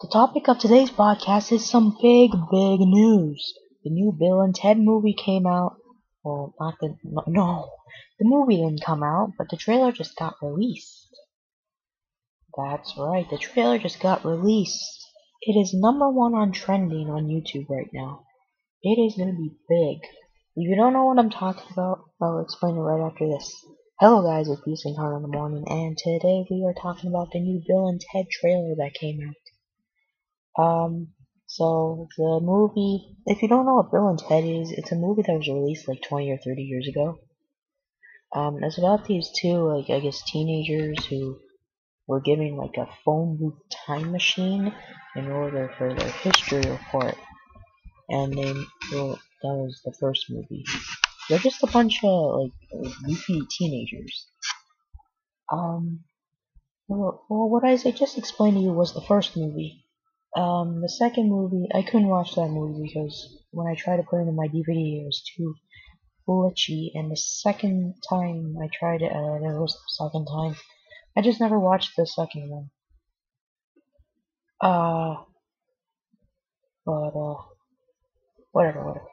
The topic of today's podcast is some big, big news. The new Bill and Ted movie came out. Well, not the no, the movie didn't come out, but the trailer just got released. That's right, the trailer just got released. It is number one on trending on YouTube right now. It is gonna be big. If you don't know what I'm talking about, I'll explain it right after this. Hello guys, it's Beast and in the morning, and today we are talking about the new Bill and Ted trailer that came out. Um, so the movie, if you don't know what Bill and Ted is, it's a movie that was released like 20 or 30 years ago. Um, it's about these two, like I guess, teenagers who were given like a phone booth time machine in order for their history report, and they well, that was the first movie. They're just a bunch of like goofy teenagers. Um, well, well, what I just explained to you was the first movie. Um, the second movie, I couldn't watch that movie because when I tried to put it in my DVD, it was too glitchy. And the second time I tried it, uh, was the second time. I just never watched the second one. Uh, but uh, whatever, whatever.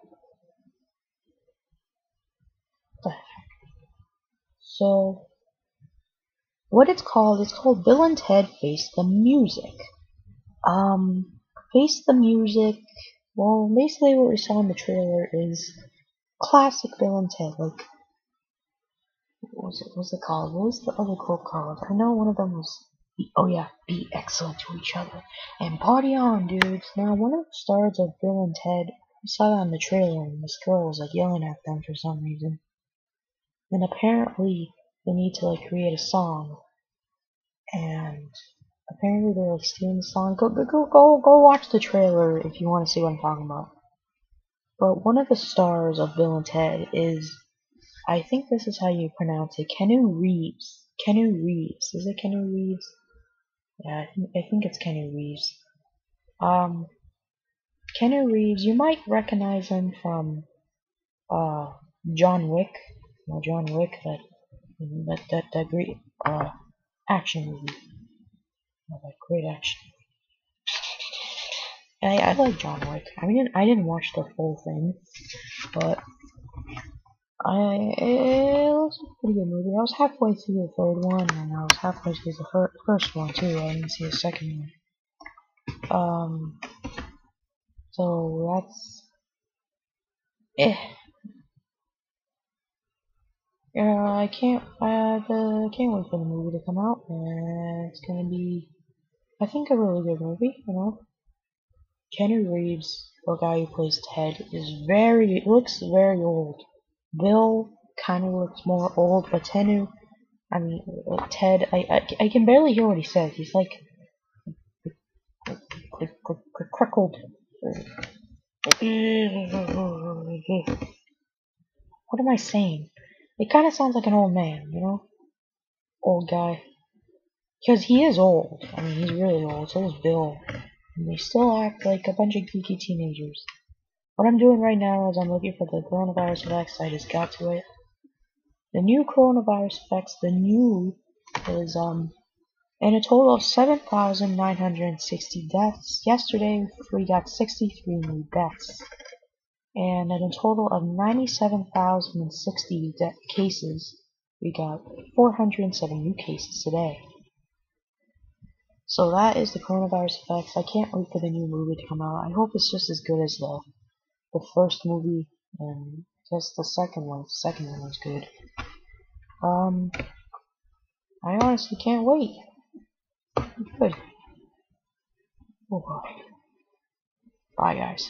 So, what it's called, it's called Bill and Ted Face the Music. Um, Face the Music, well, basically what we saw in the trailer is classic Bill and Ted, like, what was it, what's it called? What was the other quote called? I know one of them was, oh yeah, be excellent to each other, and party on, dudes. Now, one of the stars of Bill and Ted, we saw that in the trailer, and this girl was like yelling at them for some reason. And apparently they need to like create a song. And apparently they're stealing the song. Go go go go go watch the trailer if you want to see what I'm talking about. But one of the stars of Bill and Ted is I think this is how you pronounce it. Keanu Reeves. Keanu Reeves. Is it Keanu Reeves? Yeah, I think, I think it's Keanu Reeves. Um, Keanu Reeves, you might recognize him from uh, John Wick well, John Wick, that that that, that great uh, action movie, oh, that great action. I, I like John Wick. I mean, I didn't watch the full thing, but I it was a pretty good movie. I was halfway through the third one, and I was halfway through the fir first one too. I didn't see the second one. Um, so that's eh. Yeah, I can't. I uh, can't wait for the movie to come out, and it's gonna be, I think, a really good movie. You know, Keanu Reeves, the guy who plays Ted, is very looks very old. Bill kind of looks more old, but Tenu, I mean, uh, Ted, I, I I can barely hear what he says. He's like, crackled. What am I saying? It kind of sounds like an old man, you know? Old guy. Because he is old. I mean, he's really old. So is Bill. And they still act like a bunch of geeky teenagers. What I'm doing right now is I'm looking for the coronavirus effects. I just got to it. The new coronavirus effects, the new is, um, in a total of 7,960 deaths. Yesterday, we got 63 new deaths and at a total of 97,060 cases, we got 407 new cases today. So that is the coronavirus effects. I can't wait for the new movie to come out. I hope it's just as good as the the first movie and just the second one. The second one was good. Um, I honestly can't wait. Good. Oh, bye, guys.